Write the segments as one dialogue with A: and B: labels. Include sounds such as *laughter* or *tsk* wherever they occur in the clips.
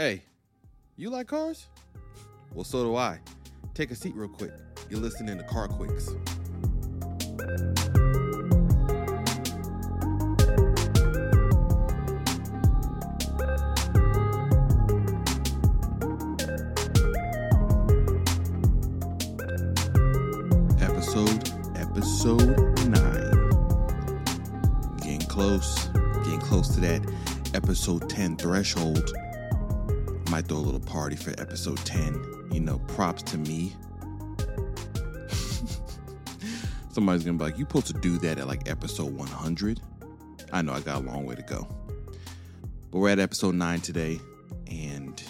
A: Hey, you like cars? Well, so do I. Take a seat real quick. You're listening to CarQuicks. Episode, episode nine. Getting close, getting close to that episode 10 threshold. Might throw a little party for episode 10. You know, props to me. *laughs* Somebody's gonna be like, you supposed to do that at like episode 100? I know I got a long way to go. But we're at episode 9 today, and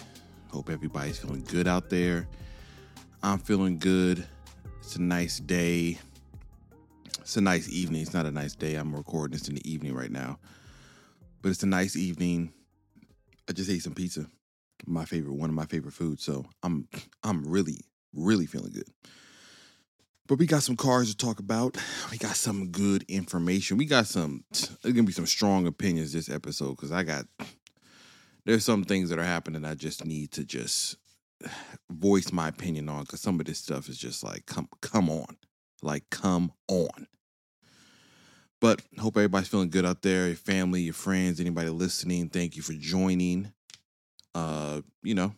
A: hope everybody's feeling good out there. I'm feeling good. It's a nice day. It's a nice evening. It's not a nice day. I'm recording this in the evening right now. But it's a nice evening. I just ate some pizza. My favorite, one of my favorite foods. So I'm I'm really, really feeling good. But we got some cars to talk about. We got some good information. We got some there's gonna be some strong opinions this episode because I got there's some things that are happening I just need to just voice my opinion on because some of this stuff is just like come come on. Like come on. But hope everybody's feeling good out there. Your family, your friends, anybody listening, thank you for joining. Uh, you know,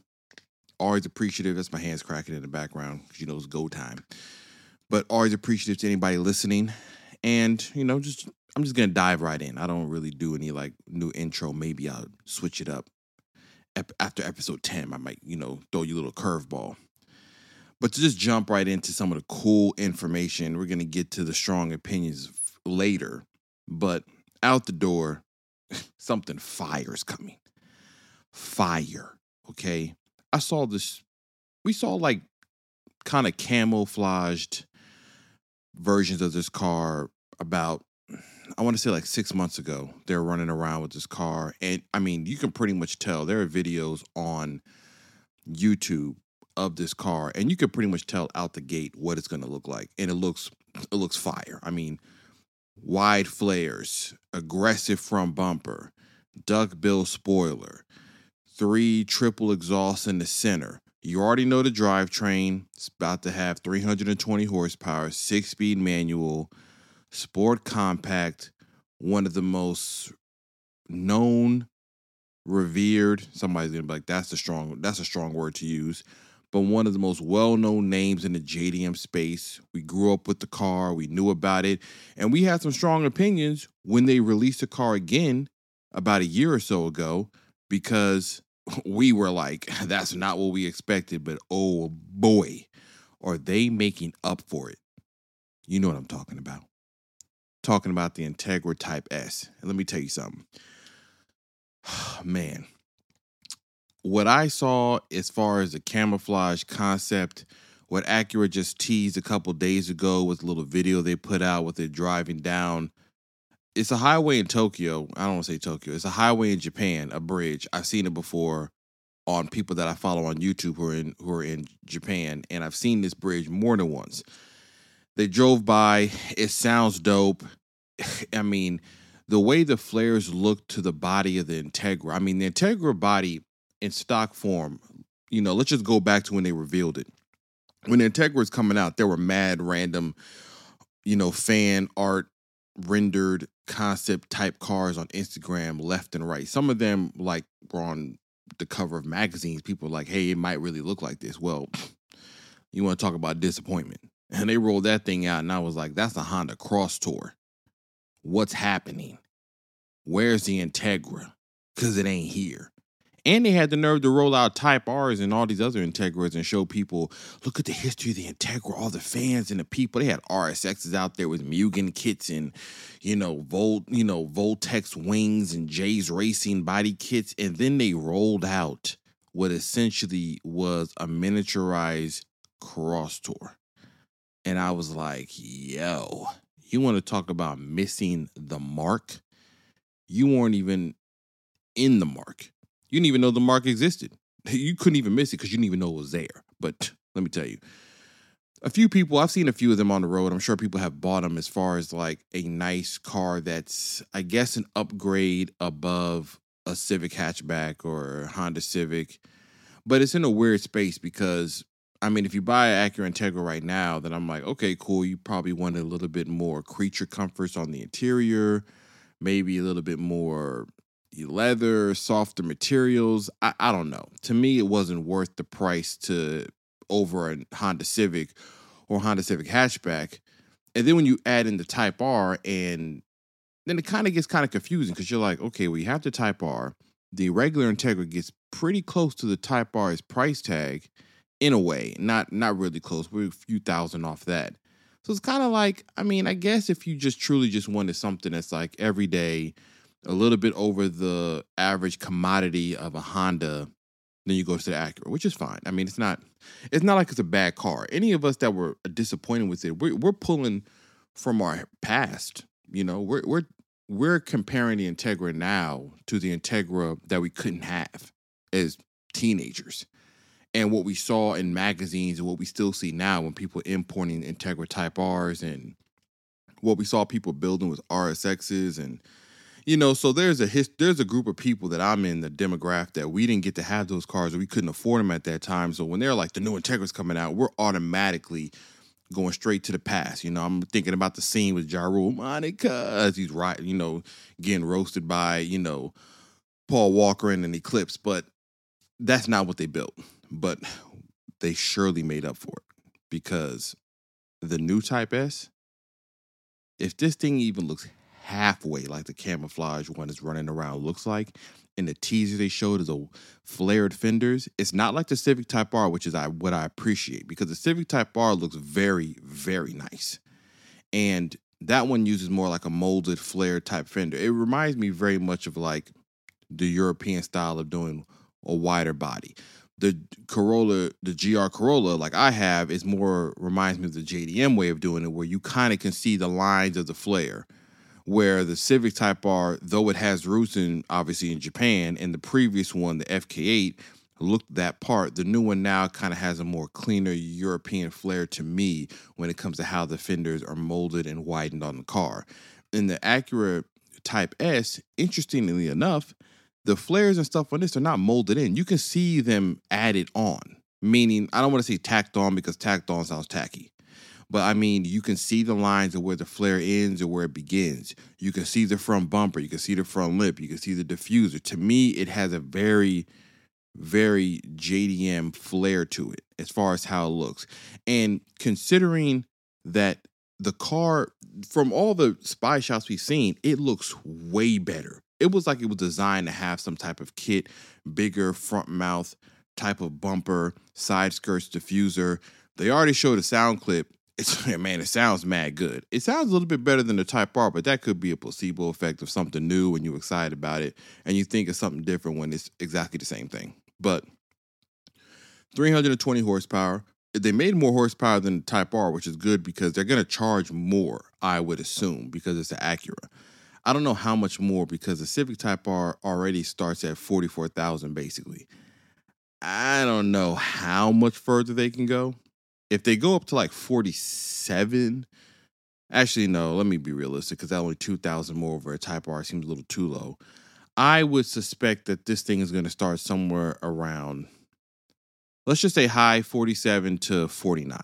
A: always appreciative. That's my hands cracking in the background because you know it's go time. But always appreciative to anybody listening. And, you know, just I'm just gonna dive right in. I don't really do any like new intro. Maybe I'll switch it up. After episode 10, I might, you know, throw you a little curveball. But to just jump right into some of the cool information, we're gonna get to the strong opinions later. But out the door, *laughs* something fire is coming. Fire. Okay. I saw this, we saw like kind of camouflaged versions of this car about I want to say like six months ago. They're running around with this car. And I mean, you can pretty much tell there are videos on YouTube of this car, and you can pretty much tell out the gate what it's gonna look like. And it looks it looks fire. I mean, wide flares, aggressive front bumper, duck bill spoiler, three triple exhausts in the center. You already know the drivetrain. It's about to have 320 horsepower, six speed manual, sport compact, one of the most known, revered. Somebody's gonna be like, that's a strong, that's a strong word to use. But one of the most well-known names in the JDM space. We grew up with the car, we knew about it, and we had some strong opinions when they released the car again about a year or so ago, because we were like, *laughs* that's not what we expected, but oh boy, are they making up for it. You know what I'm talking about. Talking about the Integra Type S. And let me tell you something. *sighs* Man, what I saw as far as the camouflage concept, what Acura just teased a couple days ago with a little video they put out with it driving down. It's a highway in Tokyo. I don't want to say Tokyo. It's a highway in Japan, a bridge. I've seen it before on people that I follow on YouTube who are in who are in Japan, and I've seen this bridge more than once. They drove by. It sounds dope. *laughs* I mean, the way the flares look to the body of the Integra. I mean, the Integra body in stock form. You know, let's just go back to when they revealed it. When the Integra was coming out, there were mad random, you know, fan art rendered concept type cars on Instagram left and right. Some of them like were on the cover of magazines. People like, hey, it might really look like this. Well, *sniffs* you want to talk about disappointment. *laughs* And they rolled that thing out, and I was like, that's a Honda Crosstour. What's happening? Where's the Integra? Because it ain't here. And they had the nerve to roll out Type R's and all these other Integras and show people, look at the history of the Integra, all the fans and the people. They had RSXs out there with Mugen kits and, you know, Volt, you know, Voltex wings and J's Racing body kits. And then they rolled out what essentially was a miniaturized Crosstour. And I was like, yo, you want to talk about missing the mark? You weren't even in the mark. You didn't even know the mark existed. *laughs* You couldn't even miss it because you didn't even know it was there. But *tsk* let me tell you, a few people, I've seen a few of them on the road. I'm sure people have bought them as far as like a nice car that's, I guess, an upgrade above a Civic hatchback or Honda Civic, but it's in a weird space because I mean, if you buy an Acura Integra right now, then I'm like, okay, cool. You probably want a little bit more creature comforts on the interior, maybe a little bit more leather, softer materials. I, I don't know. To me, it wasn't worth the price to over a Honda Civic or Honda Civic hatchback. And then when you add in the Type R, and then it kind of gets kind of confusing because you're like, okay, we have the Type R. The regular Integra gets pretty close to the Type R's price tag in a way, not not really close. We're a few thousand off that. So it's kind of like, I mean, I guess if you just truly just wanted something that's like every day, a little bit over the average commodity of a Honda, then you go to the Acura, which is fine. I mean, it's not it's not like it's a bad car. Any of us that were disappointed with it, we're, we're pulling from our past. You know, we're we're we're comparing the Integra now to the Integra that we couldn't have as teenagers and what we saw in magazines and what we still see now when people importing Integra Type R's and what we saw people building with RSXs and you know so there's a his, there's a group of people that I'm in the demographic that we didn't get to have those cars or we couldn't afford them at that time. So when they're like the new Integra's coming out we're automatically going straight to the past. You know I'm thinking about the scene with Ja Monica as he's right you know getting roasted by you know Paul Walker in an Eclipse. But that's not what they built. But they surely made up for it because the new Type S, if this thing even looks halfway like the camouflage one is running around looks like, in the teaser they showed is a flared fenders, it's not like the Civic Type R, which is I, what I appreciate because the Civic Type R looks very, very nice. And that one uses more like a molded flared type fender. It reminds me very much of like the European style of doing a wider body the Corolla, the GR Corolla, like I have, is more reminds me of the JDM way of doing it, where you kind of can see the lines of the flare. Where the Civic Type R, though it has roots in obviously in Japan, and the previous one, the FK8, looked that part. The new one now kind of has a more cleaner European flair to me when it comes to how the fenders are molded and widened on the car. In the Acura Type S, interestingly enough, the flares and stuff on this are not molded in. You can see them added on. Meaning, I don't want to say tacked on because tacked on sounds tacky. But I mean, you can see the lines of where the flare ends or where it begins. You can see the front bumper. You can see the front lip. You can see the diffuser. To me, it has a very, very JDM flair to it as far as how it looks. And considering that the car, from all the spy shots we've seen, it looks way better it was like it was designed to have some type of kit, bigger front mouth type of bumper, side skirts, diffuser. They already showed a sound clip. It's *laughs* man, it sounds mad good. It sounds a little bit better than the Type R, but that could be a placebo effect of something new when you're excited about it and you think of something different when it's exactly the same thing. But 320 horsepower. They made more horsepower than the Type R, which is good because they're going to charge more, I would assume, because it's an Acura. I don't know how much more because the Civic Type R already starts at 44,000 basically. I don't know how much further they can go. If they go up to like 47, actually no, let me be realistic cuz that only 2,000 more over a Type R seems a little too low. I would suspect that this thing is going to start somewhere around let's just say high 47 to 49.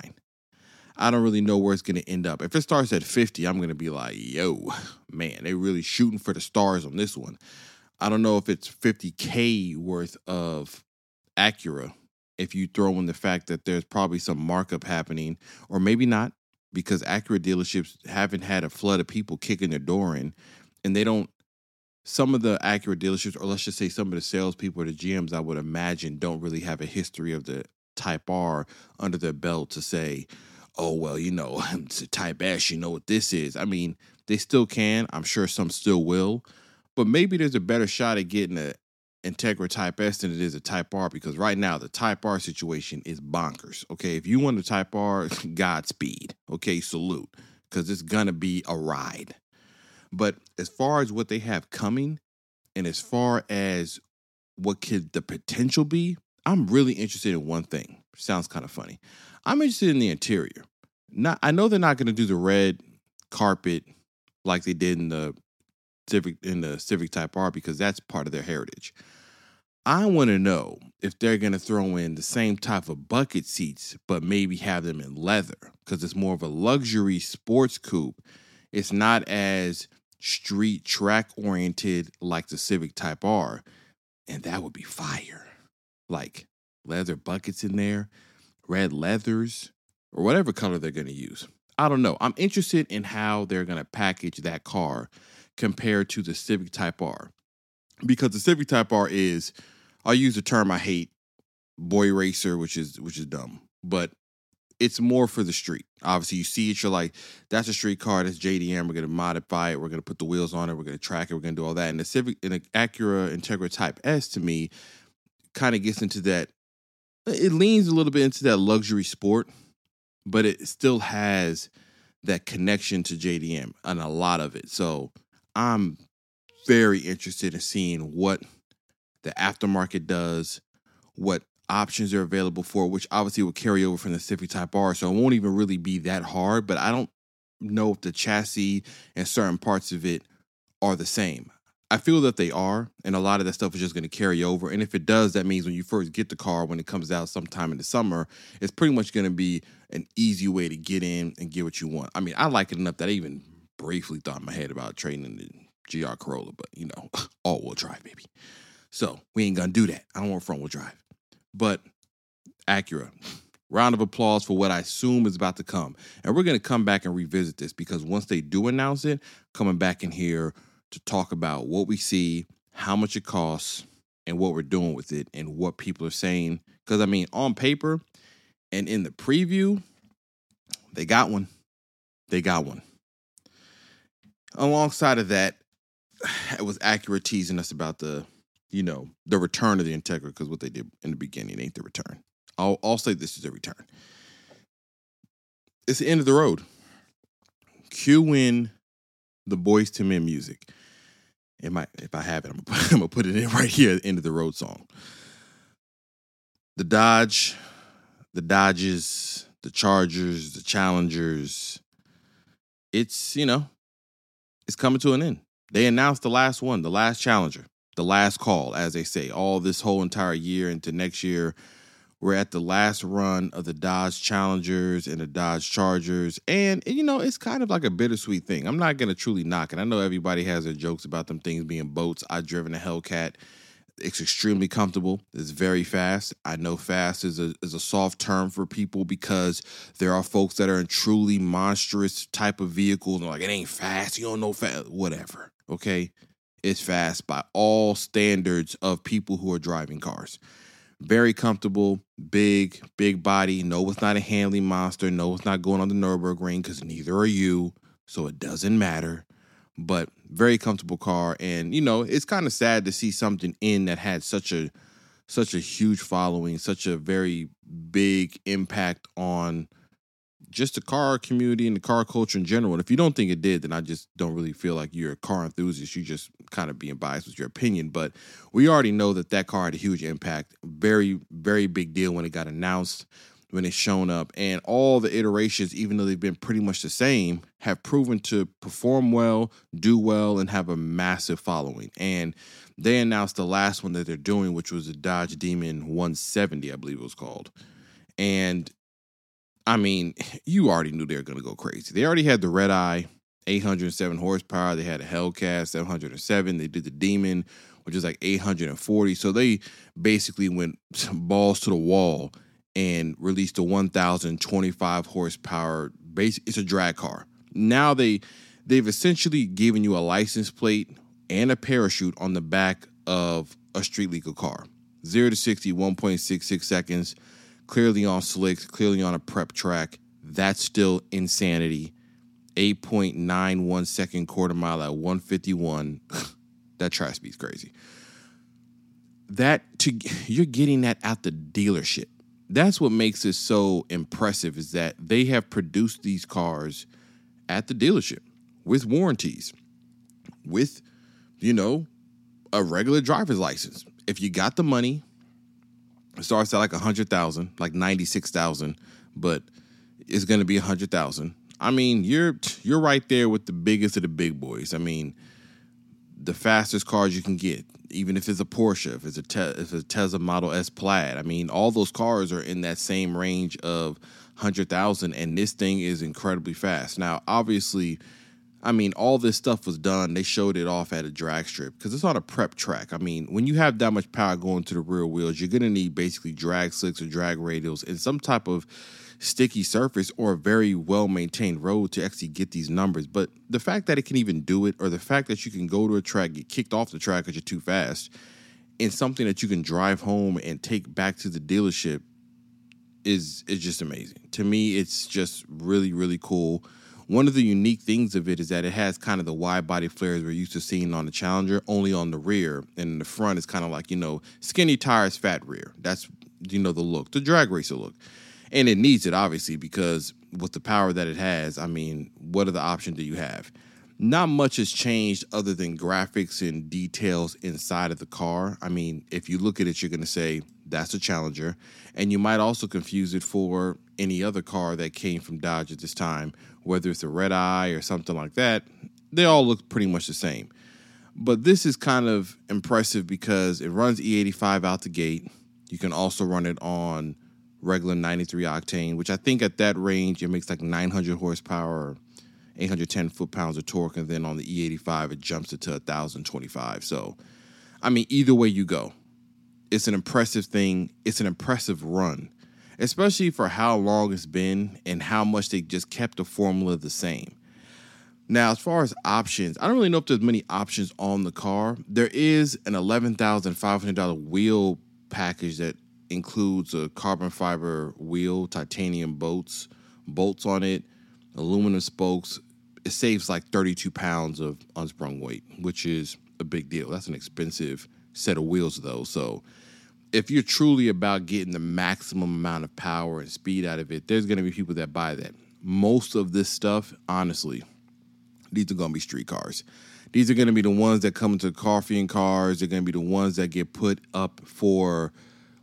A: I don't really know where it's going to end up. If it starts at 50, I'm going to be like, yo, man, they're really shooting for the stars on this one. I don't know if it's 50K worth of Acura if you throw in the fact that there's probably some markup happening, or maybe not, because Acura dealerships haven't had a flood of people kicking their door in, and they don't. Some of the Acura dealerships, or let's just say some of the salespeople or the GMs, I would imagine, don't really have a history of the Type R under their belt to say, oh well, you know, *laughs* it's a Type S, you know what this is. I mean, they still can. I'm sure some still will, but maybe there's a better shot at getting a Integra Type S than it is a Type R because right now the Type R situation is bonkers. Okay, if you want a Type R, *laughs* Godspeed. Okay, salute because it's gonna be a ride. But as far as what they have coming, and as far as what could the potential be, I'm really interested in one thing. Sounds kind of funny. I'm interested in the interior. Not I know they're not to do the red carpet like they did in the Civic in the Civic Type R because that's part of their heritage. I want to know if they're going to throw in the same type of bucket seats, but maybe have them in leather because it's more of a luxury sports coupe. It's not as street track oriented like the Civic Type R, and that would be fire. Like leather buckets in there, red leathers, or whatever color they're going to use. I don't know. I'm interested in how they're going to package that car compared to the Civic Type R. Because the Civic Type R is, I'll use a term I hate, boy racer, which is which is dumb, but it's more for the street. Obviously, you see it, you're like, that's a street car, that's JDM. We're gonna modify it, we're gonna put the wheels on it, we're gonna track it, we're gonna do all that. And the Civic and the Acura Integra Type S to me kind of gets into that. It leans a little bit into that luxury sport, but it still has that connection to JDM and a lot of it. So I'm very interested in seeing what the aftermarket does, what options are available for, which obviously will carry over from the Civic Type R. So it won't even really be that hard, but I don't know if the chassis and certain parts of it are the same. I feel that they are, and a lot of that stuff is just going to carry over. And if it does, that means when you first get the car, when it comes out sometime in the summer, it's pretty much going to be an easy way to get in and get what you want. I mean, I like it enough that I even briefly thought in my head about trading in the GR Corolla, but you know, *laughs* all wheel drive, baby. So we ain't gonna do that. I don't want front wheel drive. But Acura, round of applause for what I assume is about to come. And we're gonna come back and revisit this because once they do announce it, coming back in here to talk about what we see, how much it costs, and what we're doing with it, and what people are saying. Because I mean, on paper and in the preview, they got one. They got one. Alongside of that, *sighs* it was Acura teasing us about the, you know, the return of the Integra because what they did in the beginning ain't the return. I'll, I'll say this is a return. It's the end of the road. Cue in the Boyz II Men music. It might, if I have it, *laughs* I'm gonna, put, it in right here the end of the road song. The Dodge, the Dodges, the Chargers, the Challengers. It's, you know, it's coming to an end. They announced the last one, the last Challenger, the last call, as they say, all this whole entire year into next year. We're at the last run of the Dodge Challengers and the Dodge Chargers. And, you know, it's kind of like a bittersweet thing. I'm not going to truly knock it. I know everybody has their jokes about them things being boats. I've driven a Hellcat. It's extremely comfortable. It's very fast. I know fast is a, is a soft term for people because there are folks that are in truly monstrous type of vehicles. And they're like, it ain't fast. You don't know fast. Whatever. Okay. It's fast by all standards of people who are driving cars very comfortable, big, big body. No, it's not a handling monster. No, it's not going on the Nurburgring because neither are you. So it doesn't matter. But very comfortable car, and you know it's kind of sad to see something in that had such a such a huge following, such a very big impact on just the car community and the car culture in general. And if you don't think it did, then I just don't really feel like you're a car enthusiast. You just kind of being biased with your opinion. But we already know that that car had a huge impact. Very, very big deal when it got announced, when it's shown up. And all the iterations, even though they've been pretty much the same, have proven to perform well, do well, and have a massive following. And they announced the last one that they're doing, which was the Dodge Demon 170, I believe it was called. And I mean, *laughs* you already knew they were going to go crazy. They already had the red eye, 807 horsepower. They had a Hellcat, 707. They did the Demon, which is like 840. So they basically went *laughs* balls to the wall and released a 1,025 horsepower. Base. It's a drag car. Now they they've essentially given you a license plate and a parachute on the back of a street legal car. Zero to 60, 1.66 seconds clearly on slicks, clearly on a prep track. That's still insanity. 8.91 second quarter mile at 151. *laughs* that track speed's crazy. That to you're getting that at the dealership. That's what makes it so impressive is that they have produced these cars at the dealership with warranties, with you know, a regular driver's license. If you got the money, it starts at like a hundred thousand, like ninety six thousand, but it's going to be a hundred thousand. I mean, you're you're right there with the biggest of the big boys. I mean, the fastest cars you can get, even if it's a Porsche, if it's a te- if it's a Tesla Model S Plaid. I mean, all those cars are in that same range of hundred thousand, and this thing is incredibly fast. Now, obviously, I mean, all this stuff was done. They showed it off at a drag strip because it's on a prep track. I mean, when you have that much power going to the rear wheels, you're gonna need basically drag slicks or drag radials and some type of sticky surface or a very well maintained road to actually get these numbers. But the fact that it can even do it, or the fact that you can go to a track, get kicked off the track because you're too fast, and something that you can drive home and take back to the dealership is is just amazing. To me, it's just really, really cool. One of the unique things of it is that it has kind of the wide body flares we're used to seeing on the Challenger, only on the rear. And the front is kind of like, you know, skinny tires, fat rear. That's, you know, the look, the drag racer look and it needs it obviously because with the power that it has, I mean, what are the options that you have? Not much has changed other than graphics and details inside of the car. I mean, if you look at it, you're going to say that's a Challenger, and you might also confuse it for any other car that came from Dodge at this time, whether it's a red eye or something like that. They all look pretty much the same. But this is kind of impressive because it runs E85 out the gate. You can also run it on regular 93 octane, which I think at that range it makes like 900 horsepower, 810 foot pounds of torque, and then on the E85 it jumps it to 1025. So, I mean, either way you go, it's an impressive thing. It's an impressive run, especially for how long it's been and how much they just kept the formula the same. Now, as far as options, I don't really know if there's many options on the car. There is an $11,500 wheel package that includes a carbon fiber wheel, titanium bolts, bolts on it, aluminum spokes. It saves like 32 pounds of unsprung weight, which is a big deal. That's an expensive set of wheels, though. So, if you're truly about getting the maximum amount of power and speed out of it, there's going to be people that buy that. Most of this stuff, honestly, these are going to be street cars. These are going to be the ones that come into coffee and cars. They're going to be the ones that get put up for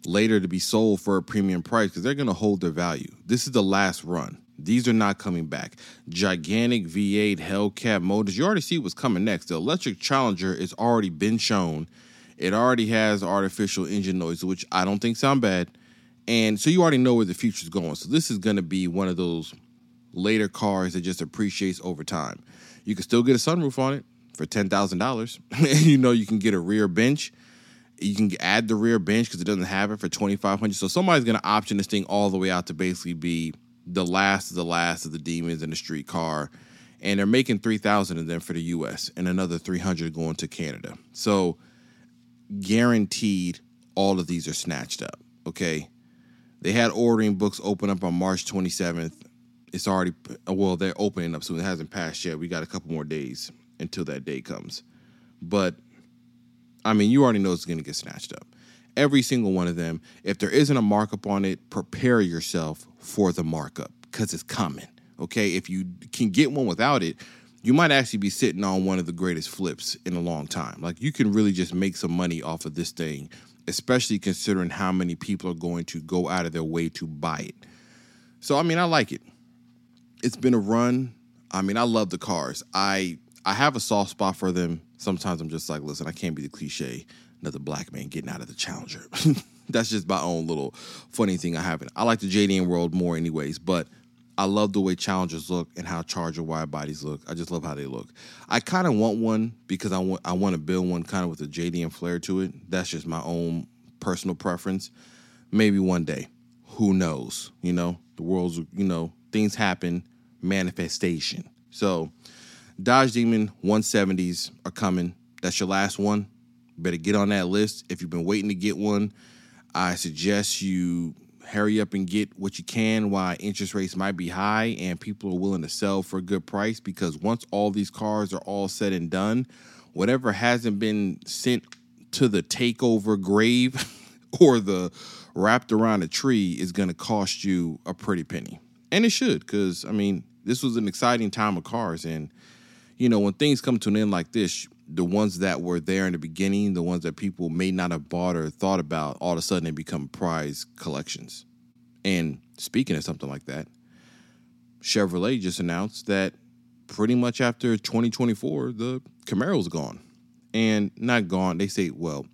A: later to be sold for a premium price because they're going to hold their value. This is the last run. These are not coming back. Gigantic V8 Hellcat motors. You already see what's coming next. The electric Challenger has already been shown. It already has artificial engine noise, which I don't think sound bad. And so you already know where the future's going. So this is going to be one of those later cars that just appreciates over time. You can still get a sunroof on it for ten thousand dollars. *laughs* And you know you can get a rear bench you can add the rear bench because it doesn't have it for 2500 so somebody's going to option this thing all the way out to basically be the last of the last of the demons in the street car and they're making 3000 of them for the us and another 300 going to canada so guaranteed all of these are snatched up okay they had ordering books open up on march 27th it's already well they're opening up soon it hasn't passed yet we got a couple more days until that day comes but I mean, you already know it's going to get snatched up. Every single one of them. If there isn't a markup on it, prepare yourself for the markup because it's coming. Okay. If you can get one without it, you might actually be sitting on one of the greatest flips in a long time. Like you can really just make some money off of this thing, especially considering how many people are going to go out of their way to buy it. So I mean, I like it. It's been a run. I mean, I love the cars. I I have a soft spot for them. Sometimes I'm just like, listen, I can't be the cliche, another black man getting out of the Challenger. *laughs* That's just my own little funny thing I have. I like the JDM world more, anyways, but I love the way Challengers look and how Charger wide bodies look. I just love how they look. I kind of want one because I want I want to build one kind of with a JDM flair to it. That's just my own personal preference. Maybe one day, who knows? You know, the world's you know things happen, manifestation. So Dodge Demon 170s are coming. That's your last one. Better get on that list. If you've been waiting to get one, I suggest you hurry up and get what you can while interest rates might be high and people are willing to sell for a good price because once all these cars are all said and done, whatever hasn't been sent to the takeover grave *laughs* or the wrapped around a tree is going to cost you a pretty penny. And it should because I mean, this was an exciting time of cars and you know, when things come to an end like this, the ones that were there in the beginning, the ones that people may not have bought or thought about, all of a sudden they become prize collections. And speaking of something like that, Chevrolet just announced that pretty much after 2024, the Camaro's gone. and not gone. They say, well,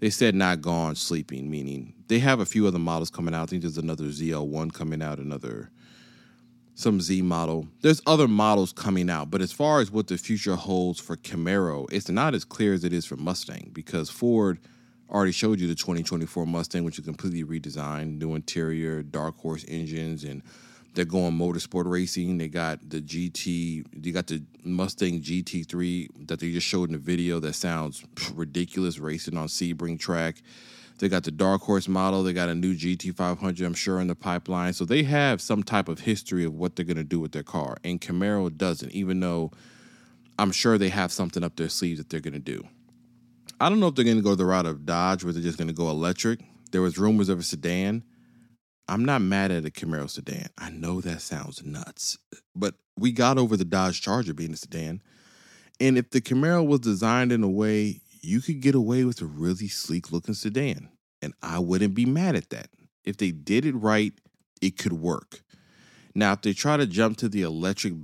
A: they said not gone sleeping, meaning they have a few other models coming out. I think there's another ZL1 coming out, another some Z model. There's other models coming out, but as far as what the future holds for Camaro, it's not as clear as it is for Mustang because Ford already showed you the 2024 Mustang, which is completely redesigned, new interior, dark horse engines, and they're going motorsport racing. They got the GT, they got the Mustang GT3 that they just showed in the video that sounds ridiculous racing on Sebring track. They got the Dark Horse model. They got a new GT500, I'm sure, in the pipeline. So they have some type of history of what they're going to do with their car. And Camaro doesn't, even though I'm sure they have something up their sleeve that they're going to do. I don't know if they're going to go the route of Dodge where they're just going to go electric. There was rumors of a sedan. I'm not mad at a Camaro sedan. I know that sounds nuts, but we got over the Dodge Charger being a sedan. And if the Camaro was designed in a way you could get away with a really sleek looking sedan, and I wouldn't be mad at that. If they did it right, it could work. Now, if they try to jump to the electric,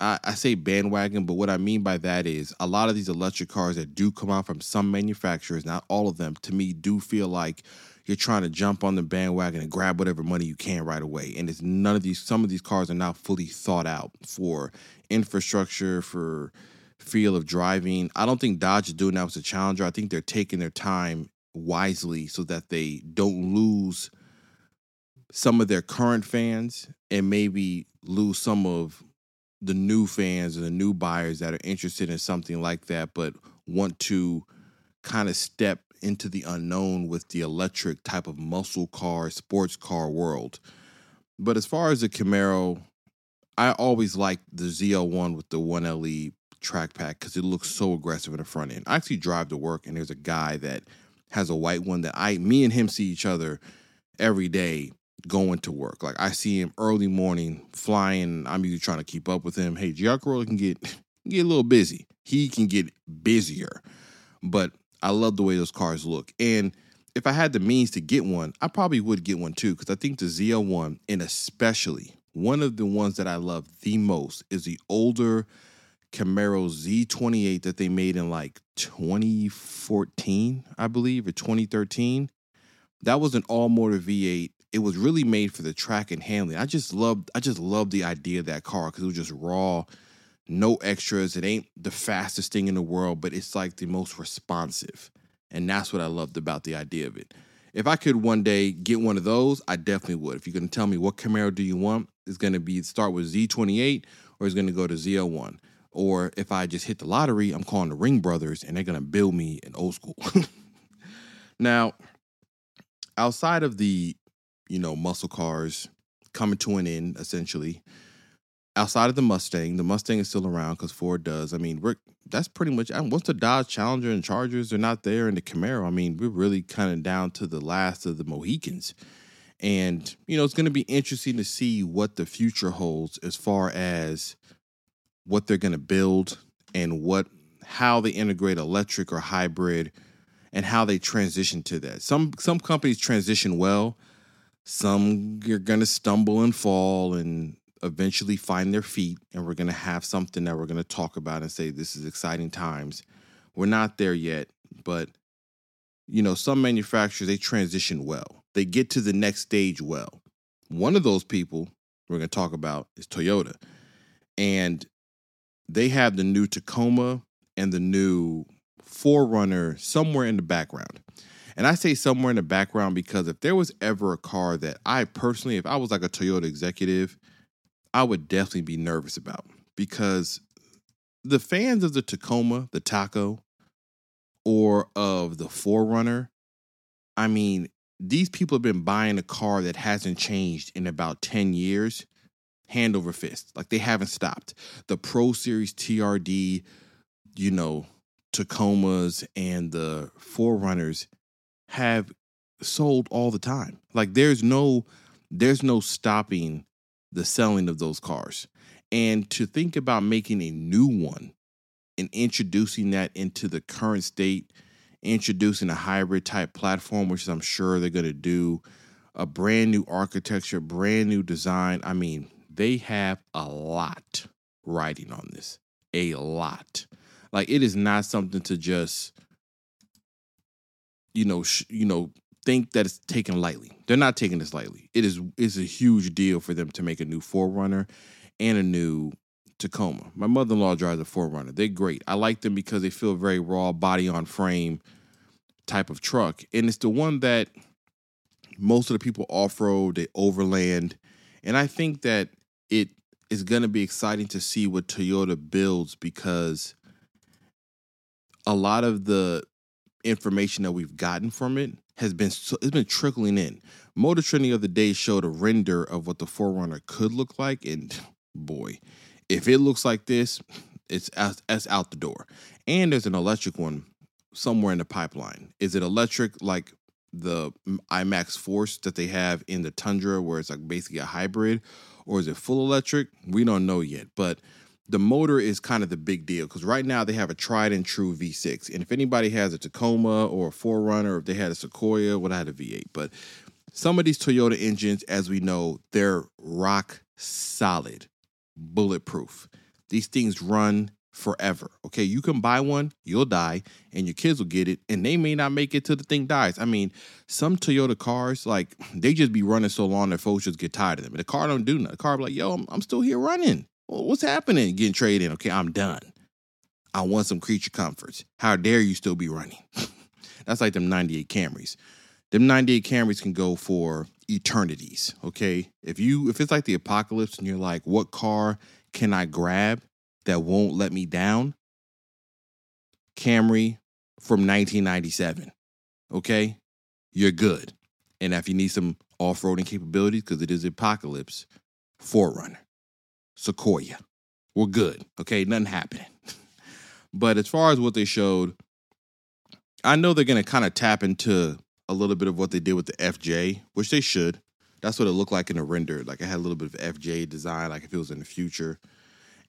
A: I, I, say bandwagon, but what I mean by that is a lot of these electric cars that do come out from some manufacturers, not all of them, to me do feel like you're trying to jump on the bandwagon and grab whatever money you can right away. And it's none of these, some of these cars are not fully thought out for infrastructure, for feel of driving. I don't think Dodge is doing that with a Challenger. I think they're taking their time wisely so that they don't lose some of their current fans and maybe lose some of the new fans or the new buyers that are interested in something like that but want to kind of step into the unknown with the electric type of muscle car sports car world but as far as the camaro i always liked the zl1 with the 1le track pack because it looks so aggressive in the front end. I actually drive to work and there's a guy that has a white one that I me and him see each other every day going to work. Like I see him early morning flying. I'm usually trying to keep up with him. Hey, GR Corolla can get *laughs* get a little busy. He can get busier, but I love the way those cars look. And if I had the means to get one, I probably would get one too because I think the ZL1 and especially one of the ones that I love the most is the older Camaro Z28 that they made in like 2014, I believe, or 2013. That was an all motor V8. It was really made for the track and handling. I just loved I just loved the idea of that car because it was just raw, no extras. It ain't the fastest thing in the world, but it's like the most responsive. And that's what I loved about the idea of it. If I could one day get one of those, I definitely would. If you're gonna tell me what Camaro do you want, it's gonna be start with Z28 or it's gonna go to ZL1. Or if I just hit the lottery, I'm calling the Ringbrothers and they're gonna build me an old school. *laughs* now, outside of the, you know, muscle cars coming to an end, essentially, outside of the Mustang, the Mustang is still around because Ford does. I mean, we're that's pretty much once the Dodge Challenger and Chargers are not there, and the Camaro, I mean, we're really kind of down to the last of the Mohicans. And you know, it's going to be interesting to see what the future holds as far as what they're going to build and what how they integrate electric or hybrid and how they transition to that. Some some companies transition well. Some you're going to stumble and fall and eventually find their feet and we're going to have something that we're going to talk about and say this is exciting times. We're not there yet, but you know, some manufacturers they transition well. They get to the next stage well. One of those people we're going to talk about is Toyota. And they have the new Tacoma and the new 4Runner somewhere in the background. And I say somewhere in the background because if there was ever a car that I personally, if I was like a Toyota executive, I would definitely be nervous about because the fans of the Tacoma, the Taco, or of the 4Runner, I mean, these people have been buying a car that hasn't changed in about 10 years hand over fist. Like they haven't stopped. The Pro Series TRD, you know, Tacomas and the 4Runners have sold all the time. Like there's no there's no stopping the selling of those cars. And to think about making a new one and introducing that into the current state, introducing a hybrid type platform, which I'm sure they're going to do, a brand new architecture, brand new design. I mean, they have a lot riding on this. A lot. Like it is not something to just, you know, sh- you know, think that it's taken lightly. They're not taking this lightly. It is it's a huge deal for them to make a new 4Runner and a new Tacoma. My mother-in-law drives a 4Runner. They're great. I like them because they feel very raw, body on frame type of truck, and it's the one that most of the people off-road, they overland, and I think that it is going to be exciting to see what Toyota builds because a lot of the information that we've gotten from it has been it's been trickling in. Motor Trend the other day showed a render of what the 4Runner could look like, and boy, if it looks like this, it's that's out the door. And there's an electric one somewhere in the pipeline. Is it electric like the IMAX Force that they have in the Tundra, where it's like basically a hybrid, or is it full electric? We don't know yet, but the motor is kind of the big deal because right now they have a tried and true V6. And if anybody has a Tacoma or a 4Runner, or if they had a Sequoia, would have had a V8. But some of these Toyota engines, as we know, they're rock solid, bulletproof. These things run forever. Okay, you can buy one, you'll die, and your kids will get it, and they may not make it till the thing dies. I mean, some Toyota cars, like *sniffs* they just be running so long that folks just get tired of them. And the car don't do nothing. The car be like, yo, I'm, I'm still here running. What's happening? Getting traded in. Okay, I'm done. I want some creature comforts. How dare you still be running? *laughs* That's like them 98 Camrys. Them 98 Camrys can go for eternities. Okay. If you if it's like the apocalypse and you're like, what car can I grab that won't let me down? Camry from 1997. Okay. You're good. And if you need some off-roading capabilities, because it is apocalypse, 4Runner. Sequoia. We're good. Okay, nothing happening. *laughs* but as far as what they showed, I know they're going to kind of tap into a little bit of what they did with the FJ, which they should. That's what it looked like in the render. Like it had a little bit of FJ design, like if it was in the future.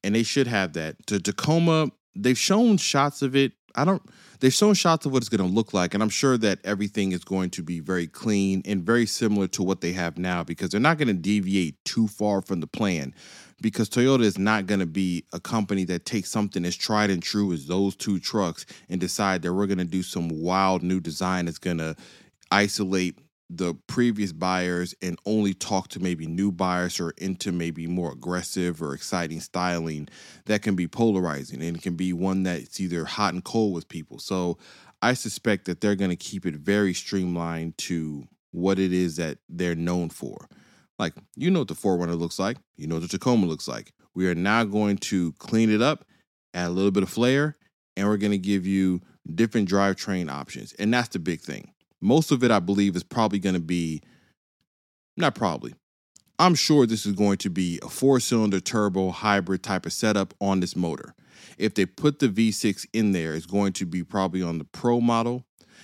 A: And they should have that. The Tacoma, they've shown shots of it. I don't they've shown shots of what it's going to look like and i'm sure that everything is going to be very clean and very similar to what they have now because they're not going to deviate too far from the plan because Toyota is not going to be a company that takes something as tried and true as those two trucks and decide that we're going to do some wild new design that's going to isolate the previous buyers and only talk to maybe new buyers or into maybe more aggressive or exciting styling that can be polarizing and can be one that's either hot and cold with people. So I suspect that they're going to keep it very streamlined to what it is that they're known for. Like, you know what the 4Runner looks like, you know what the Tacoma looks like. We are now going to clean it up, add a little bit of flair, and we're going to give you different drivetrain options. And that's the big thing. Most of it, I believe, is probably going to be, not probably, I'm sure this is going to be a four cylinder turbo hybrid type of setup on this motor. If they put the V6 in there, it's going to be probably on the Pro model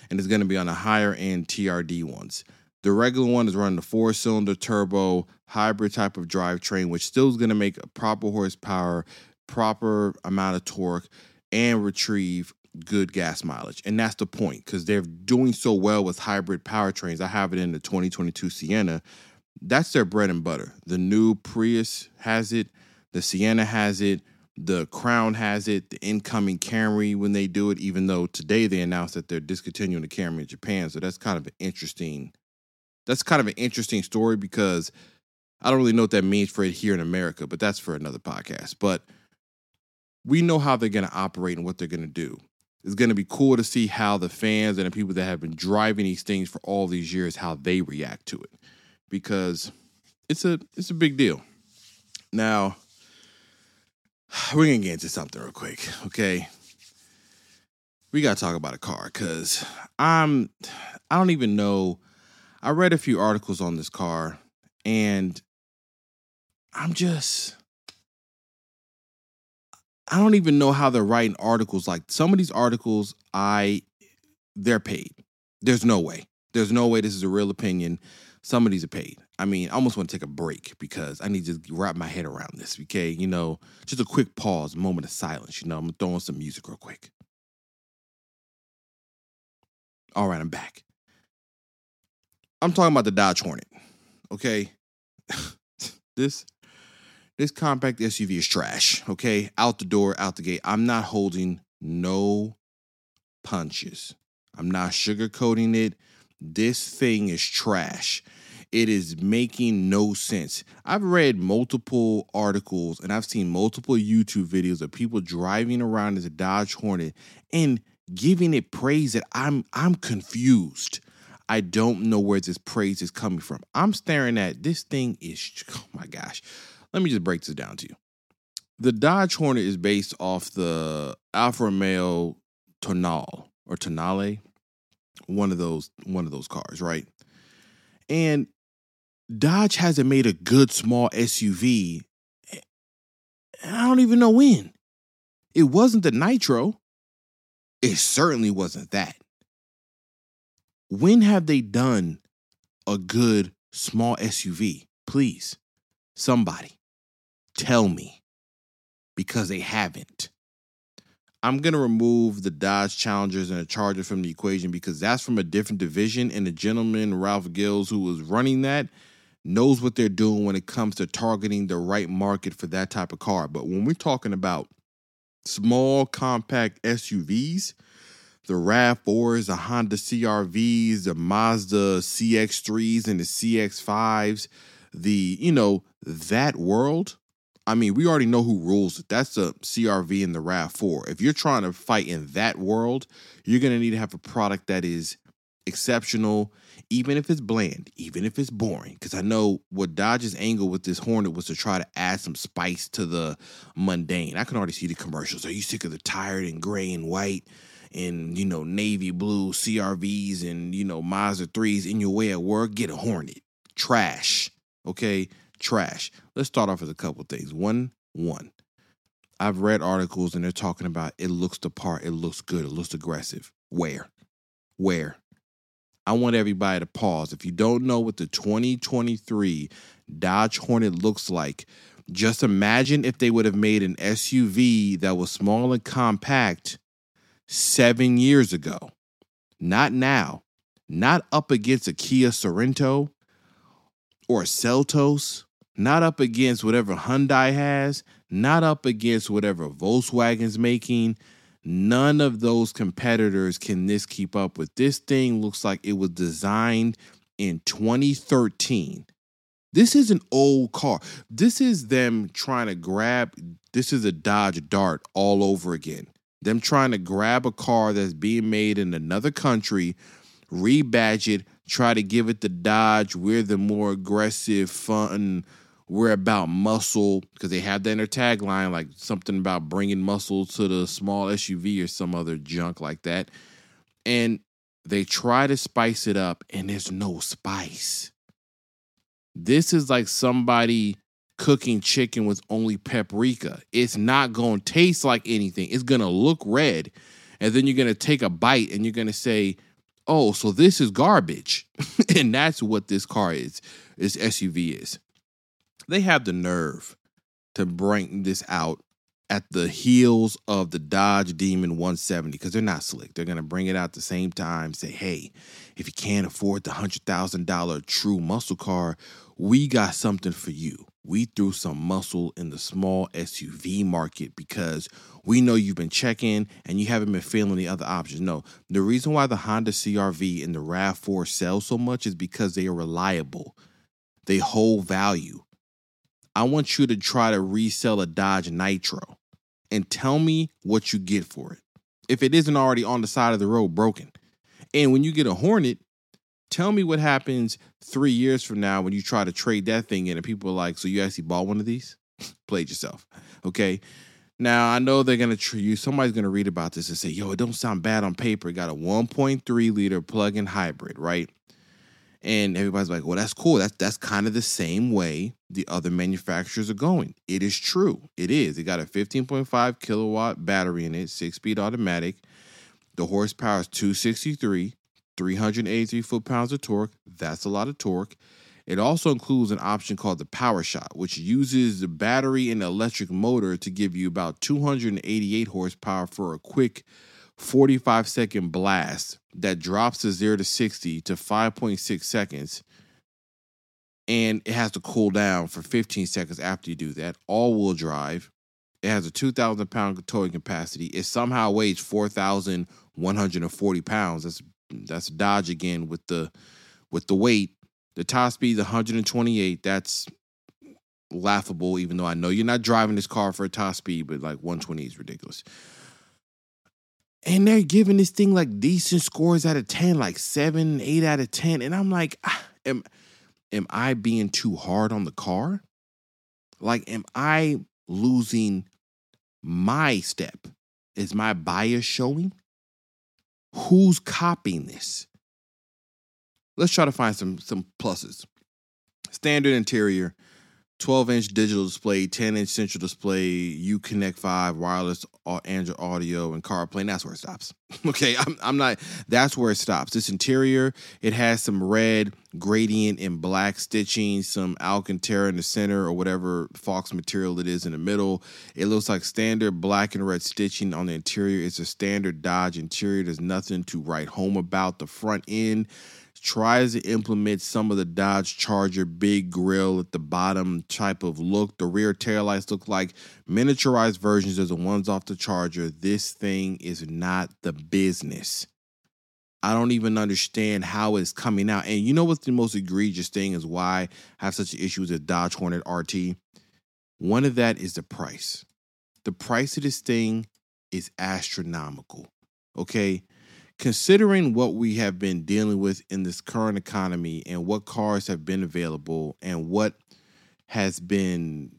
A: and it's going to be on the higher end TRD ones. The regular one is running the four cylinder turbo hybrid type of drivetrain, which still is going to make a proper horsepower, proper amount of torque, and retrieve good gas mileage. And that's the point because they're doing so well with hybrid powertrains. I have it in the 2022 Sienna. That's their bread and butter. The new Prius has it, the Sienna has it, the Crown has it, the incoming Camry when they do it, even though today they announced that they're discontinuing the Camry in Japan. So that's kind of an interesting that's kind of an interesting story because I don't really know what that means for it here in America, but that's for another podcast. But we know how they're going to operate and what they're going to do. It's going to be cool to see how the fans and the people that have been driving these things for all these years how they react to it because it's a it's a big deal. Now, *sighs* we're going to get into something real quick, okay? We got to talk about a car cuz I'm I don't even know I read a few articles on this car and I'm just I don't even know how they're writing articles like some of these articles I they're paid. There's no way. There's no way this is a real opinion. Some of these are paid. I mean, I almost want to take a break because I need to wrap my head around this. Okay, you know, just a quick pause, moment of silence. You know, I'm throwing some music real quick. All right, I'm back. I'm talking about the Dodge Hornet. Okay. *laughs* this this compact SUV is trash. Okay. Out the door, out the gate. I'm not holding no punches. I'm not sugarcoating it. This thing is trash. It is making no sense. I've read multiple articles and I've seen multiple YouTube videos of people driving around as a Dodge Hornet and giving it praise that I'm I'm confused. I don't know where this praise is coming from. I'm staring at this thing is oh my gosh. Let me just break this down to you. The Dodge Hornet is based off the Alfa Romeo Tonale or Tonale, one of those one of those cars, right? And Dodge hasn't made a good small SUV. Eh, I don't even know when. It wasn't the Nitro. It certainly wasn't that. When have they done a good small SUV? Please, somebody tell me because they haven't. I'm going to remove the Dodge Challengers and the Charger from the equation because that's from a different division. And the gentleman, Ralph Gilles, who was running that, knows what they're doing when it comes to targeting the right market for that type of car. But when we're talking about small, compact SUVs, the RAV4s, the Honda CRVs, the Mazda CX3s, and the CX5s, the, you know, that world, I mean, we already know who rules it. That's the CRV and the RAV4. If you're trying to fight in that world, you're going to need to have a product that is exceptional, even if it's bland, even if it's boring. Because I know what Dodge's angle with this Hornet was to try to add some spice to the mundane. I can already see the commercials. Are you sick of the tired and gray and white? and you know navy blue CRVs and you know Mazda 3s in your way at work, get a Hornet. Trash. Okay? Trash. Let's start off with a couple things. One, one. I've read articles and they're talking about it looks the part, it looks good, it looks aggressive. Where? Where? I want everybody to pause. If you don't know what the 2023 Dodge Hornet looks like, just imagine if they would have made an SUV that was small and compact seven years ago. Not now. Not up against a Kia Sorento or a Seltos. Not up against whatever Hyundai has. Not up against whatever Volkswagen's making. None of those competitors can this keep up with. This thing looks like it was designed in 2013. This is an old car. This is them trying to grab, this is a Dodge Dart all over again them trying to grab a car that's being made in another country, rebadge it, try to give it the Dodge. We're the more aggressive, fun. We're about muscle because they have that in their tagline, like something about bringing muscle to the small SUV or some other junk like that. And they try to spice it up, and there's no spice. This is like somebody cooking chicken with only paprika. It's not going to taste like anything. It's going to look red. And then you're going to take a bite and you're going to say, oh, so this is garbage. *laughs* and that's what this car is, this SUV is. They have the nerve to bring this out at the heels of the Dodge Demon 170 because they're not slick. They're going to bring it out at the same time, say, hey, if you can't afford the $100,000 true muscle car, we got something for you we threw some muscle in the small SUV market because we know you've been checking and you haven't been feeling the other options. No, the reason why the Honda CRV and the RAV4 sell so much is because they are reliable, they hold value. I want you to try to resell a Dodge Nitro and tell me what you get for it if it isn't already on the side of the road broken. And when you get a Hornet, Tell me what happens three years from now when you try to trade that thing in and people are like, so you actually bought one of these? *laughs* Played yourself. Okay. Now I know they're gonna treat you. Somebody's gonna read about this and say, "Yo, it don't sound bad on paper." It got a 1.3 liter plug-in hybrid, right? And everybody's like, "Well, that's cool. That's that's kind of the same way the other manufacturers are going." It is true. It is. It got a 15.5 kilowatt battery in it, six-speed automatic. The horsepower is 263. 383 foot pounds of torque. That's a lot of torque. It also includes an option called the Power Shot, which uses the battery and electric motor to give you about 288 horsepower for a quick 45 second blast that drops to 0 to 60 to 5.6 seconds. And it has to cool down for 15 seconds after you do that. All wheel drive. It has a 2,000 pound towing capacity. It somehow weighs 4,140 pounds. That's that's Dodge again with the with the weight. The top speed is 128. That's laughable, even though I know you're not driving this car for a top speed, but like 120 is ridiculous. And they're giving this thing like decent scores out of 10, like seven, eight out of 10. And I'm like, ah, am, am I being too hard on the car? Like, am I losing my step? Is my bias showing? Who's copying this? Let's try to find some some pluses. Standard interior, 12 inch digital display, 10 inch central display, Uconnect 5, wireless Android Auto, and CarPlay. And that's where it stops. *laughs* okay, I'm, I'm not, that's where it stops. This interior, it has some red gradient and black stitching, some Alcantara in the center or whatever Fox material it is in the middle. It looks like standard black and red stitching on the interior. It's a standard Dodge interior. There's nothing to write home about. The front end, tries to implement some of the Dodge Charger big grill at the bottom type of look. The rear taillights look like miniaturized versions of the ones off the Charger. This thing is not the business. I don't even understand how it's coming out. And you know what's the most egregious thing is why I have such issues with Dodge Hornet RT? One of that is the price. The price of this thing is astronomical. Okay considering what we have been dealing with in this current economy and what cars have been available and what has been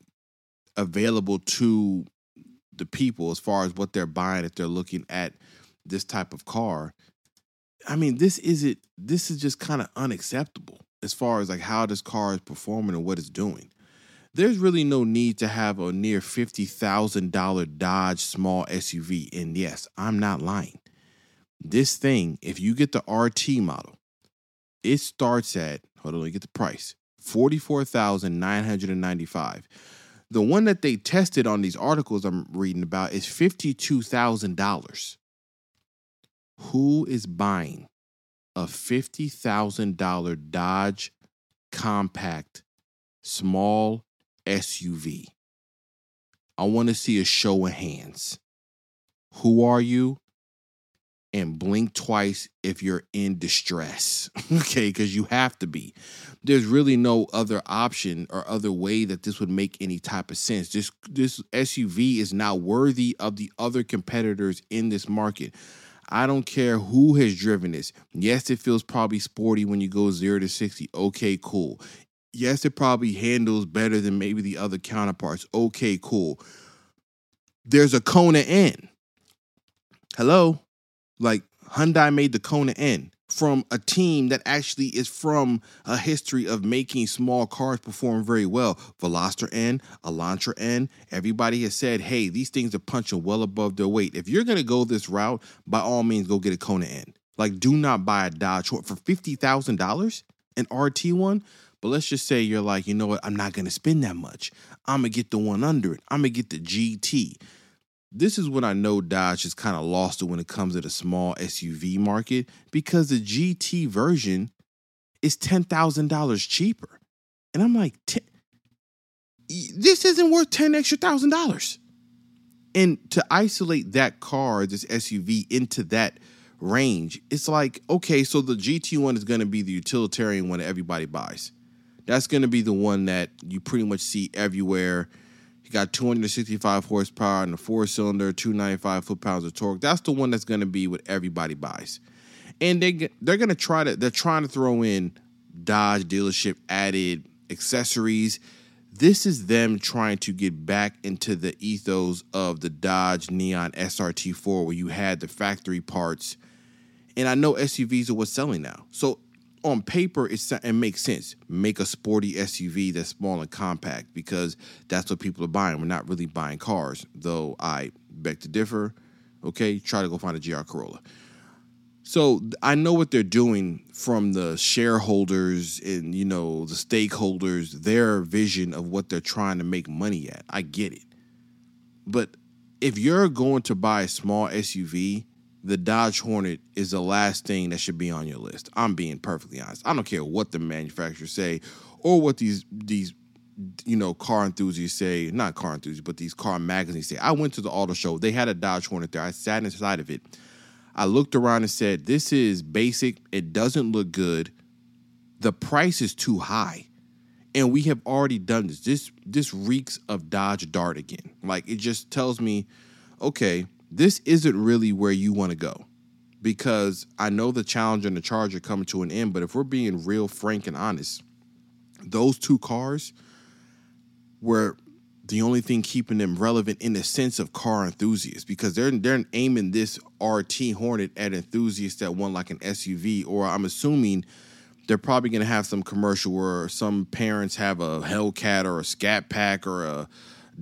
A: available to the people as far as what they're buying if they're looking at this type of car i mean this is it this is just kind of unacceptable as far as like how this car is performing and what it's doing there's really no need to have a near $50,000 Dodge small SUV. And yes, I'm not lying. This thing, if you get the RT model, it starts at hold on, let me get the price. 44,995. The one that they tested on these articles I'm reading about is $52,000. Who is buying a $50,000 Dodge compact small SUV? I want to see a show of hands. Who are you? And blink twice if you're in distress. *laughs* okay, because you have to be. There's really no other option or other way that this would make any type of sense. This this SUV is not worthy of the other competitors in this market. I don't care who has driven this. Yes, it feels probably sporty when you go 0 to 60. Okay, cool. Yes, it probably handles better than maybe the other counterparts. Okay, cool. There's a Kona N. Hello? Like Hyundai made the Kona N from a team that actually is from a history of making small cars perform very well. Veloster N, Elantra N, everybody has said, hey, these things are punching well above their weight. If you're going to go this route, by all means, go get a Kona N. Like, do not buy a Dodge for $50,000, an RT one. But let's just say you're like, you know what, I'm not going to spend that much. I'm going to get the one under it. I'm going to get the GT this is when I know Dodge is kind of lost it when it comes to the small SUV market because the GT version is $10,000 cheaper. And I'm like, this isn't worth 10 extra thousand dollars. And to isolate that car, this SUV, into that range, it's like, okay, so the GT one is going to be the utilitarian one that everybody buys. That's going to be the one that you pretty much see everywhere got 265 horsepower and a four cylinder, 295 foot pounds of torque. That's the one that's going to be what everybody buys. And they they're going to try to they're trying to throw in Dodge dealership added accessories. This is them trying to get back into the ethos of the Dodge Neon SRT4 where you had the factory parts. And I know SUVs are what's selling now. So on paper it's, it makes sense. Make a sporty SUV that's small and compact because that's what people are buying. We're not really buying cars, though I beg to differ. Okay, try to go find a GR Corolla. So I know what they're doing from the shareholders and you know the stakeholders, their vision of what they're trying to make money at. I get it. But if you're going to buy a small SUV the Dodge Hornet is the last thing that should be on your list. I'm being perfectly honest. I don't care what the manufacturers say or what these these you know, car enthusiasts say, not car enthusiasts, but these car magazines say, I went to the auto show. They had a Dodge Hornet there. I sat inside of it. I looked around and said, This is basic. It doesn't look good. The price is too high. And we have already done this. This this reeks of Dodge Dart again. Like it just tells me, okay, this isn't really where you want to go. Because I know the challenge and the charge are coming to an end, but if we're being real frank and honest, those two cars were the only thing keeping them relevant in the sense of car enthusiasts because they're they're aiming this RT Hornet at enthusiasts that want like an SUV or I'm assuming they're probably going to have some commercial where some parents have a Hellcat or a Scat Pack or a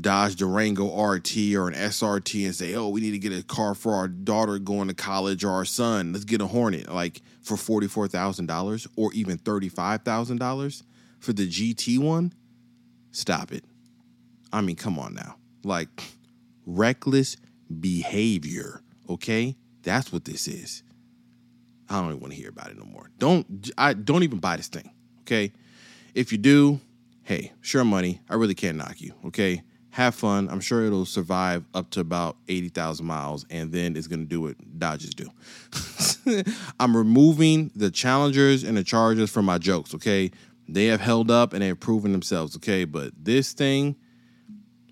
A: Dodge Durango RT or an SRT and say, "Oh, we need to get a car for our daughter going to college or our son. Let's get a Hornet like for $44,000 or even $35,000 for the GT one." Stop it. I mean, come on now. Like reckless behavior, okay? That's what this is. I don't even want to hear about it no more. Don't I don't even buy this thing, okay? If you do, hey, sure money. I really can't knock you, okay? Have fun. I'm sure it'll survive up to about 80,000 miles and then it's going to do what Dodges do. *laughs* I'm removing the Challengers and the Chargers from my jokes, okay? They have held up and they have proven themselves, okay? But this thing,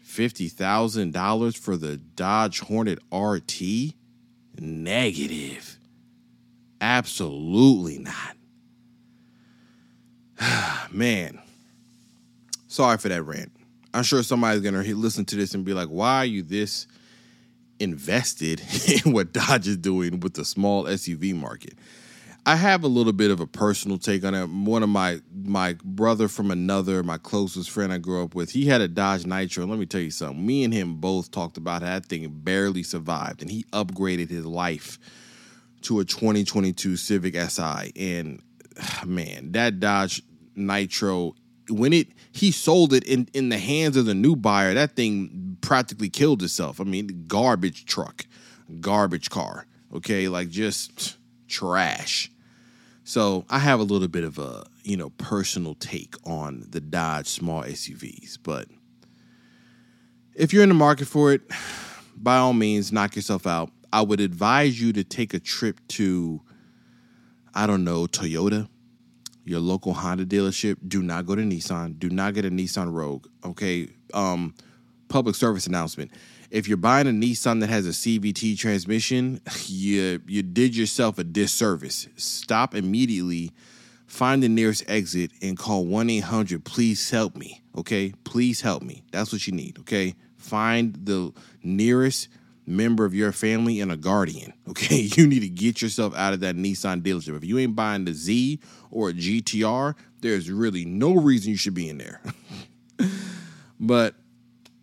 A: $50,000 for the Dodge Hornet RT? Negative. Absolutely not. *sighs* Man, sorry for that rant. I'm sure somebody's to listen to this and be like, why are you this invested *laughs* in what Dodge is doing with the small SUV market? I have a little bit of a personal take on it. One of my my brother from another, my closest friend I grew up with, he had a Dodge Nitro. Let me tell you something. Me and him both talked about that thing barely survived, and he upgraded his life to a 2022 Civic Si. And *sighs* man, that Dodge Nitro, when it he sold it in in the hands of the new buyer, that thing practically killed itself. I mean, garbage truck, garbage car. Okay, like just trash. So I have a little bit of a you know personal take on the Dodge small SUVs, but if you're in the market for it, by all means, knock yourself out. I would advise you to take a trip to, I don't know, Toyota, your local Honda dealership. Do not go to Nissan. Do not get a Nissan Rogue. Okay. Um, public service announcement if you're buying a Nissan that has a CVT transmission, *laughs* you you did yourself a disservice. Stop immediately, find the nearest exit, and call one eight hundred. Please help me. Okay, please help me. That's what you need. Okay, find the nearest member of your family and a guardian. *laughs* Okay, you need to get yourself out of that Nissan dealership. If you ain't buying the Z or a GTR, there's really no reason you should be in there. *laughs* but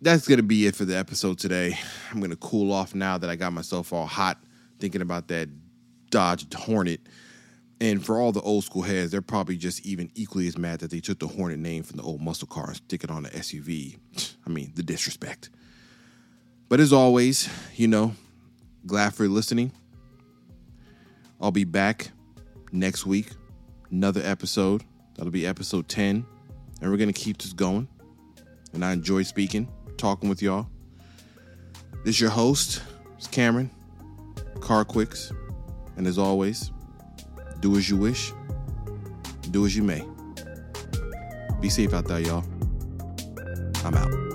A: that's gonna be it for the episode today. I'm gonna cool off now that I got myself all hot thinking about that Dodge Hornet. And for all the old school heads, they're probably just even equally as mad that they took the Hornet name from the old muscle car and stick it on the SUV. I mean, the disrespect. But as always, you know, glad for listening. I'll be back next week, another episode. That'll be episode 10. And we're going to keep this going. And I enjoy speaking talking with y'all. This is your host, it's Cameron, CarQuicks. And as always, do as you wish, do as you may. Be safe out there, y'all. I'm out.